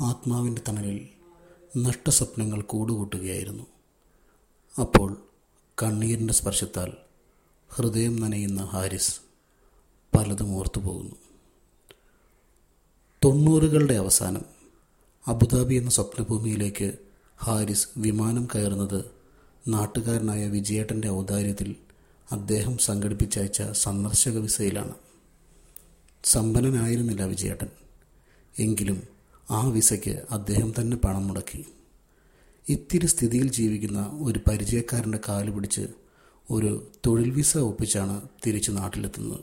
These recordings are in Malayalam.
ആത്മാവിന്റെ തണലിൽ നഷ്ടസ്വപ്നങ്ങൾ കൂടുകൂട്ടുകയായിരുന്നു. അപ്പോൾ കണ്ണീരിന്റെ സ്പർശത്താൽ ഹൃദയം നനയുന്ന ഹാരിസ് പലതും ഓർത്തു പോകുന്നു തൊണ്ണൂറുകളുടെ അവസാനം അബുദാബി എന്ന സ്വപ്നഭൂമിയിലേക്ക് ഹാരിസ് വിമാനം കയറുന്നത് നാട്ടുകാരനായ വിജയേട്ടന്റെ ഔദാര്യത്തിൽ അദ്ദേഹം സംഘടിപ്പിച്ചയച്ച സന്ദർശക വിസയിലാണ്. സമ്പന്നനായിരുന്നില്ല വിജയേട്ടൻ. എങ്കിലും ആ വിസയ്ക്ക് അദ്ദേഹം തന്നെ പണം മുടക്കി. ഇത്തിരി സ്ഥിതിയിൽ ജീവിക്കുന്ന ഒരു പരിചയക്കാരന്റെ കാൽ പിടിച്ച് ഒരു തൊഴിൽ വിസ ഒപ്പിച്ചാണ് തിരിച്ച് നാട്ടിലെത്തുന്നത്.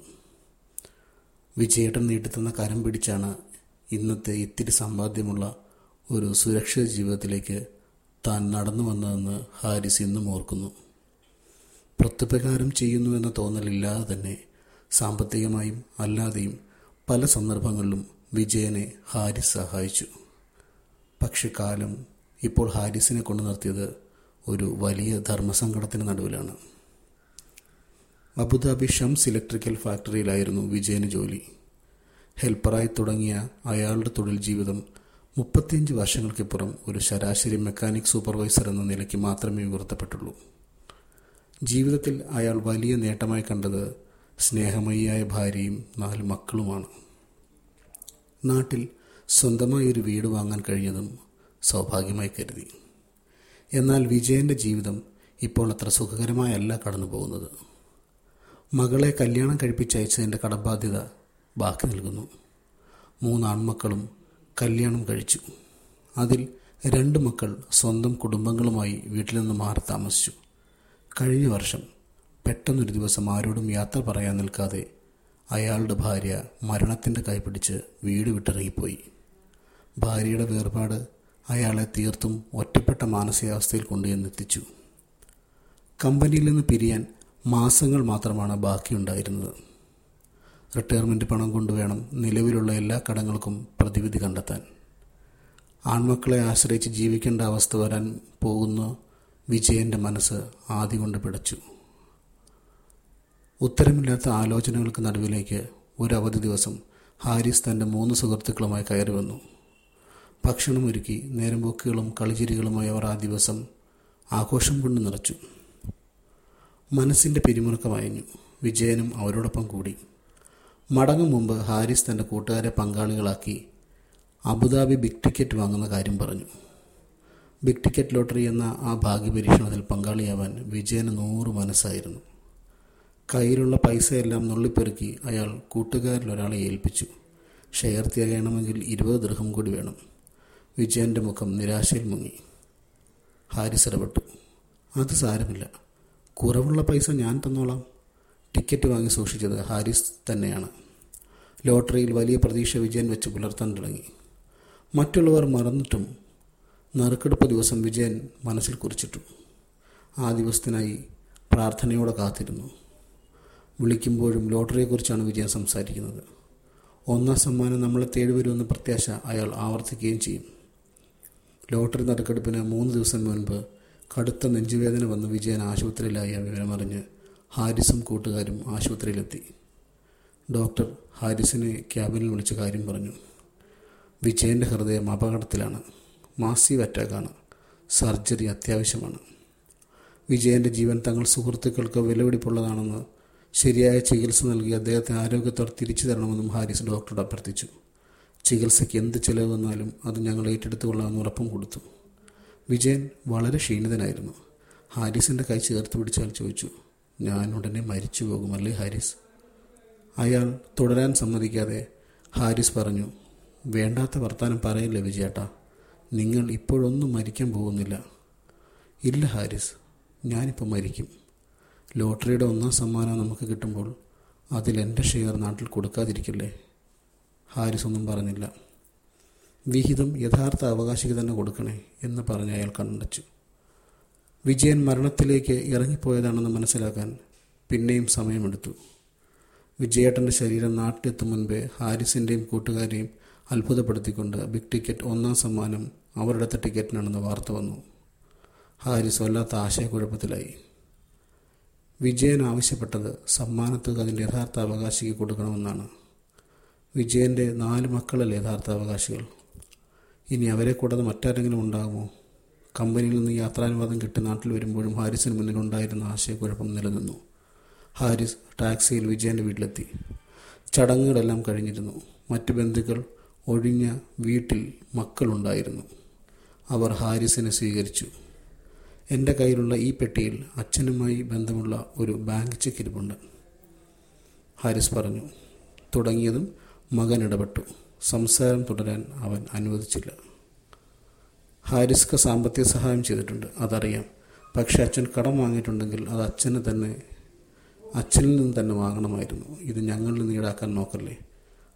വിജയേട്ടൻ നീട്ടിത്തന്ന കരം പിടിച്ചാണ് ഇന്നത്തെ ഇത്തിരി സമ്പാദ്യമുള്ള ഒരു സുരക്ഷിത ജീവിതത്തിലേക്ക് താൻ നടന്നു വന്നതെന്ന് ഹാരിസ് ഇന്നും ഓർക്കുന്നു. പ്രത്യുപകാരം ചെയ്യുന്നുവെന്ന തോന്നലില്ലാതെ തന്നെ സാമ്പത്തികമായും അല്ലാതെയും പല സന്ദർഭങ്ങളിലും വിജയനെ ഹാരിസ് സഹായിച്ചു. പക്ഷെ കാലം ഇപ്പോൾ ഹാരിസിനെ കൊണ്ടു നിർത്തിയത് ഒരു വലിയ ധർമ്മസങ്കടത്തിന് നടുവിലാണ്. അബുദാബി ഷംസ് ഇലക്ട്രിക്കൽ ഫാക്ടറിയിലായിരുന്നു വിജയന് ജോലി. ഹെൽപ്പറായി തുടങ്ങിയ അയാളുടെ തൊഴിൽ ജീവിതം മുപ്പത്തിയഞ്ച് വർഷങ്ങൾക്കിപ്പുറം ഒരു ശരാശരി മെക്കാനിക് സൂപ്പർവൈസർ എന്ന നിലയ്ക്ക് മാത്രമേ ഉയർത്തപ്പെട്ടുള്ളൂ. ജീവിതത്തിൽ അയാൾ വലിയ നേട്ടമായി കണ്ടത് സ്നേഹമയിയായ ഭാര്യയും നാല് മക്കളുമാണ്. നാട്ടിൽ സ്വന്തമായി ഒരു വീട് വാങ്ങാൻ കഴിഞ്ഞതും സൗഭാഗ്യമായി കരുതി. എന്നാൽ വിജയന്റെ ജീവിതം ഇപ്പോൾ അത്ര സുഖകരമായല്ല കടന്നു പോകുന്നത്. മകളെ കല്യാണം കഴിപ്പിച്ചയച്ചതിന്റെ കടബാധ്യത ബാക്കി നൽകുന്നു. മൂന്ന് ആൺമക്കളും കല്യാണം കഴിച്ചു. അതിൽ രണ്ട് മക്കൾ സ്വന്തം കുടുംബങ്ങളുമായി വീട്ടിൽ നിന്ന് മാറി താമസിച്ചു. കഴിഞ്ഞ വർഷം പെട്ടെന്നൊരു ദിവസം ആരോടും യാത്ര പറയാൻ നിൽക്കാതെ അയാളുടെ ഭാര്യ മരണത്തിന്റെ കൈപിടിച്ച് വീട് വിട്ടിറങ്ങിപ്പോയി. ഭാര്യയുടെ വേർപാട് അയാളെ തീർത്തും ഒറ്റപ്പെട്ട മാനസികാവസ്ഥയിൽ കൊണ്ടുചെന്നെത്തിച്ചു കമ്പനിയിൽ നിന്ന് പിരിയാൻ മാസങ്ങൾ മാത്രമാണ് ബാക്കിയുണ്ടായിരുന്നത്. റിട്ടയർമെന്റ് പണം കൊണ്ടുവേണം നിലവിലുള്ള എല്ലാ കടങ്ങൾക്കും പ്രതിവിധി കണ്ടെത്താൻ. ആൺമക്കളെ ആശ്രയിച്ച് ജീവിക്കേണ്ട അവസ്ഥ വരാൻ പോകുന്ന വിജയന്റെ മനസ്സ് ആദ്യ കൊണ്ട് പിടച്ചു. ഉത്തരമില്ലാത്ത ആലോചനകൾക്ക് നടുവിലേക്ക് ഒരു അവധി ദിവസം ഹാരിസ് തന്റെ മൂന്ന് സുഹൃത്തുക്കളുമായി കയറി വന്നു. ഭക്ഷണമൊരുക്കി നേരമ്പോക്കുകളും കളിചിരികളുമായി അവർ ആ ദിവസം ആഘോഷം കൊണ്ട് നിറച്ചു. മനസ്സിന്റെ പിരിമുറുക്കമയഞ്ഞു വിജയനും അവരോടൊപ്പം കൂടി. മടങ്ങും മുമ്പ് ഹാരിസ് തന്റെ കൂട്ടുകാരെ പങ്കാളികളാക്കി അബുദാബി ബിഗ് ടിക്കറ്റ് വാങ്ങുന്ന കാര്യം പറഞ്ഞു. ബിഗ് ടിക്കറ്റ് ലോട്ടറി എന്ന ആ ഭാഗ്യപരീക്ഷണത്തിൽ പങ്കാളിയാവാൻ വിജയന് നൂറ് മനസ്സായിരുന്നു. കയ്യിലുള്ള പൈസയെല്ലാം നുള്ളിപ്പെറുക്കി അയാൾ കൂട്ടുകാരിൽ ഒരാളെ ഏൽപ്പിച്ചു. ഷെയർ തികയണമെങ്കിൽ ഇരുപത് ദൃഹം കൂടി വേണം. വിജയന്റെ മുഖം നിരാശയിൽ മുങ്ങി. ഹാരിസ് ഇടപെട്ടു. അത് സാരമില്ല. കുറവുള്ള പൈസ ഞാൻ തന്നോളാം. ടിക്കറ്റ് വാങ്ങി സൂക്ഷിച്ചത് ഹാരിസ് തന്നെയാണ്. ലോട്ടറിയിൽ വലിയ പ്രതീക്ഷ വിജയൻ വെച്ച് പുലർത്താൻ തുടങ്ങി. മറ്റുള്ളവർ മറന്നിട്ടും നറുക്കെടുപ്പ് ദിവസം വിജയൻ മനസ്സിൽ കുറിച്ചിട്ടു. ആ ദിവസത്തിനായി പ്രാർത്ഥനയോടെ കാത്തിരുന്നു. വിളിക്കുമ്പോഴും ലോട്ടറിയെക്കുറിച്ചാണ് വിജയൻ സംസാരിക്കുന്നത്. ഒന്നാം സമ്മാനം നമ്മളെ തേടി വരുമെന്ന പ്രത്യാശ അയാൾ ആവർത്തിക്കുകയും ചെയ്യും. ലോട്ടറി നറുക്കെടുപ്പിന് മൂന്ന് ദിവസം മുൻപ് കടുത്ത നെഞ്ചുവേദന വന്ന് വിജയൻ ആശുപത്രിയിലായ വിവരമറിഞ്ഞ് ഹാരിസും കൂട്ടുകാരും ആശുപത്രിയിലെത്തി. ഡോക്ടർ ഹാരിസിനെ ക്യാബിനിൽ വിളിച്ച കാര്യം പറഞ്ഞു. വിജയന്റെ ഹൃദയം അപകടത്തിലാണ്. മാസീവ് അറ്റാക്കാണ്. സർജറി അത്യാവശ്യമാണ്. വിജയന്റെ ജീവൻ തങ്ങൾ സുഹൃത്തുക്കൾക്ക് വിലപിടിപ്പുള്ളതാണെന്ന് ശരിയായ ചികിത്സ നൽകി അദ്ദേഹത്തെ ആരോഗ്യത്തോടെ തിരിച്ചു തരണമെന്നും ഹാരിസ് ഡോക്ടറോട് അഭ്യർത്ഥിച്ചു. ചികിത്സയ്ക്ക് എന്ത് ചിലവ് വന്നാലും അത് ഞങ്ങൾ ഏറ്റെടുത്തുകൊള്ളാമെന്ന് ഉറപ്പും കൊടുത്തു. വിജയൻ വളരെ ക്ഷീണിതനായിരുന്നു. ഹാരിസിന്റെ കൈ ചേർത്ത് പിടിച്ചാൽ ചോദിച്ചു ഞാൻ ഉടനെ മരിച്ചു പോകുമല്ലേ ഹാരിസ്? അയാൾ തുടരാൻ സമ്മതിക്കാതെ ഹാരിസ് പറഞ്ഞു വേണ്ടാത്ത വർത്താനം പറയില്ല വിജയേട്ടാ നിങ്ങൾ ഇപ്പോഴൊന്നും മരിക്കാൻ പോകുന്നില്ല. ഇല്ല ഹാരിസ് ഞാനിപ്പോൾ മരിക്കും. ലോട്ടറിയുടെ ഒന്നാം സമ്മാനം നമുക്ക് കിട്ടുമ്പോൾ അതിൽ എന്റെ ഷെയർ നാട്ടിൽ കൊടുക്കാതിരിക്കില്ലേ? ഹാരിസ് ഒന്നും പറഞ്ഞില്ല. വിഹിതം യഥാർത്ഥ അവകാശിക്ക് തന്നെ കൊടുക്കണേ എന്ന് പറഞ്ഞ് അയാൾ കണ്ടച്ചു വിജയൻ മരണത്തിലേക്ക് ഇറങ്ങിപ്പോയതാണെന്ന് മനസ്സിലാക്കാൻ പിന്നെയും സമയമെടുത്തു. വിജയേട്ടന്റെ ശരീരം നാട്ടിലെത്തും മുൻപേ ഹാരിസിന്റെയും കൂട്ടുകാരെയും അത്ഭുതപ്പെടുത്തിക്കൊണ്ട് ബിഗ് ടിക്കറ്റ് ഒന്നാം സമ്മാനം അവരുടെ ടിക്കറ്റിനാണെന്ന് വാർത്ത വന്നു. ഹാരിസ് വല്ലാത്ത ആശയക്കുഴപ്പത്തിലായി. വിജയൻ ആവശ്യപ്പെട്ടത് സമ്മാനത്തുക അതിന്റെ യഥാർത്ഥ അവകാശിക്ക് കൊടുക്കണമെന്നാണ്. വിജയന്റെ നാല് മക്കളല്ലേ യഥാർത്ഥ അവകാശികൾ. ഇനി അവരെ കൂടാതെ മറ്റാരെങ്കിലും ഉണ്ടാകുമോ? കമ്പനിയിൽ നിന്ന് യാത്രാനുവാദം കിട്ടി നാട്ടിൽ വരുമ്പോഴും ഹാരിസിന് മുന്നിലുണ്ടായിരുന്ന ആശയക്കുഴപ്പം നിലനിന്നു. ഹാരിസ് ടാക്സിയിൽ വിജയന്റെ വീട്ടിലെത്തി. ചടങ്ങുകളെല്ലാം കഴിഞ്ഞിരുന്നു. മറ്റു ബന്ധുക്കൾ ഒഴിഞ്ഞ വീട്ടിൽ മക്കളുണ്ടായിരുന്നു. അവർ ഹാരിസിനെ സ്വീകരിച്ചു. എന്റെ കയ്യിലുള്ള ഈ പെട്ടിയിൽ അച്ഛനുമായി ബന്ധമുള്ള ഒരു ബാങ്ക് ചെക്ക് ഇരിപ്പുണ്ട് ഹാരിസ് പറഞ്ഞു. തുടങ്ങിയതും മകൻ ഇടപെട്ടു. സംസാരം തുടരാൻ അവൻ അനുവദിച്ചില്ല. ഹാരിസ്ക്ക് സാമ്പത്തിക സഹായം ചെയ്തിട്ടുണ്ട്. അതറിയാം. പക്ഷേ അച്ഛൻ കടം വാങ്ങിയിട്ടുണ്ടെങ്കിൽ അത് അച്ഛന് തന്നെ അച്ഛനിൽ നിന്ന് തന്നെ വാങ്ങണമായിരുന്നു. ഇത് ഞങ്ങളിൽ നിന്ന് ഈടാക്കാൻ നോക്കല്ലേ?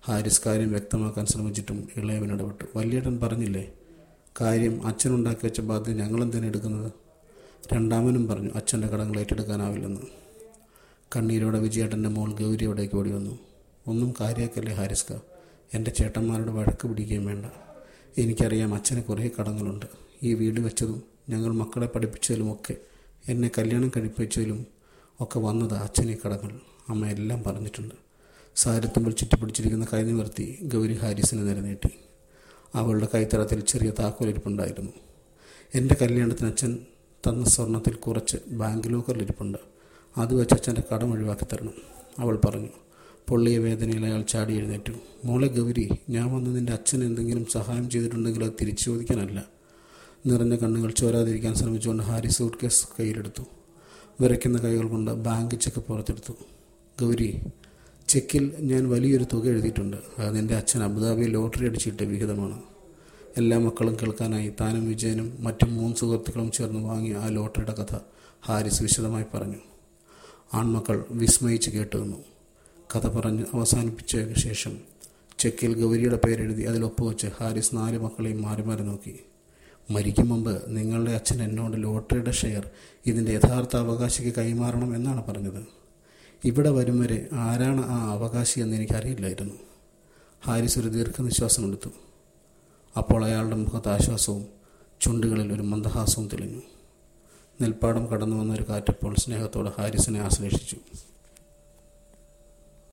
ഹാരിസ് കാര്യം വ്യക്തമാക്കാൻ ശ്രമിച്ചിട്ടും ഇളയവൻ ഇടപെട്ടു. വലിയേട്ടൻ പറഞ്ഞില്ലേ കാര്യം അച്ഛനുണ്ടാക്കി വെച്ച ബാധ്യത ഞങ്ങളെന്തിനാണ് എടുക്കുന്നത്? രണ്ടാമനും പറഞ്ഞു അച്ഛന്റെ കടങ്ങൾ ഏറ്റെടുക്കാനാവില്ലെന്ന്. കണ്ണീരോടെ വിജയേട്ടന്റെ മോൾ ഗൗരി ഓടി വന്നു. ഒന്നും കാര്യമാക്കല്ലേ ഹാരിസ്ക? എന്റെ ചേട്ടന്മാരോട് വഴക്ക് പിടിക്കുകയും വേണ്ട. എനിക്കറിയാം അച്ഛന് കുറേ കടങ്ങളുണ്ട്. ഈ വീട് വെച്ചതും ഞങ്ങൾ മക്കളെ പഠിപ്പിച്ചതിലുമൊക്കെ എന്നെ കല്യാണം കഴിപ്പിച്ചതിലും ഒക്കെ വന്നത് അച്ഛനെ കടങ്ങൾ. അമ്മ എല്ലാം പറഞ്ഞിട്ടുണ്ട്. സാരത്തുമ്പിൽ ചുറ്റിപ്പിടിച്ചിരിക്കുന്ന കൈ നിവർത്തി ഗൗരി ഹാരിസിനെ നേരെ നീട്ടി അവളുടെ കൈത്തറത്തിൽ ചെറിയ താക്കോലിരിപ്പുണ്ടായിരുന്നു. എന്റെ കല്യാണത്തിന് അച്ഛൻ തന്ന സ്വർണത്തിൽ കുറച്ച് ബാങ്ക് ലോക്കറിലിരിപ്പുണ്ട് അത് വെച്ച് അച്ഛന്റെ കടം ഒഴിവാക്കി തരണം. അവൾ പറഞ്ഞു പൊള്ളിയ വേദനയിൽ അയാൾ ചാടി എഴുന്നേറ്റു. മോളെ ഗൗരി ഞാൻ വന്ന് നിന്റെ അച്ഛൻ എന്തെങ്കിലും സഹായം ചെയ്തിട്ടുണ്ടെങ്കിൽ അത് തിരിച്ചു ചോദിക്കാനല്ല. നിറഞ്ഞ കണ്ണുകൾ ചോരാതിരിക്കാൻ ശ്രമിച്ചുകൊണ്ട് ഹാരി സൂട്ട് കേസ് കയ്യിലെടുത്തു. വിറയ്ക്കുന്ന കൈകൾ കൊണ്ട് ബാങ്ക് ചെക്ക് പുറത്തെടുത്തു. ഗൗരി ചെക്കിൽ ഞാൻ വലിയൊരു തുക എഴുതിയിട്ടുണ്ട്. അത് എന്റെ അച്ഛൻ അബുദാബി ലോട്ടറി അടിച്ചിട്ട് വിഹിതമാണ്. എല്ലാ മക്കളും കേൾക്കാനായി താനും വിജയനും മറ്റു മൂന്ന് സുഹൃത്തുക്കളും ചേർന്ന് വാങ്ങിയ ആ ലോട്ടറിയുടെ കഥ ഹാരിസ് വിശദമായി പറഞ്ഞു. ആൺമക്കൾ വിസ്മയിച്ച് കേട്ടു നിന്നു കഥ പറഞ്ഞ് അവസാനിപ്പിച്ച ശേഷം ചെക്കിൽ ഗൗരിയുടെ പേരെഴുതി അതിൽ ഒപ്പുവെച്ച് ഹാരിസ് നാല് മക്കളെയും മാറി മാറി നോക്കി. മരിക്കും മുമ്പ് നിങ്ങളുടെ അച്ഛൻ എന്നോട് ലോട്ടറിയുടെ ഷെയർ ഇതിന്റെ യഥാർത്ഥ അവകാശിക്ക് കൈമാറണം എന്നാണ് പറഞ്ഞത്. ഇവിടെ വരും വരെ ആരാണ് ആ അവകാശി എന്ന് എനിക്കറിയില്ലായിരുന്നു. ഹാരിസ് ഒരു ദീർഘനിശ്വാസം എടുത്തു അപ്പോൾ അയാളുടെ മുഖത്ത് ആശ്വാസവും ചുണ്ടുകളിൽ ഒരു മന്ദഹാസവും തെളിഞ്ഞു. നെൽപ്പാടം കടന്നു വന്ന ഒരു കാറ്റപ്പോൾ സ്നേഹത്തോടെ ഹാരിസിനെ ആശ്ലേഷിച്ചു.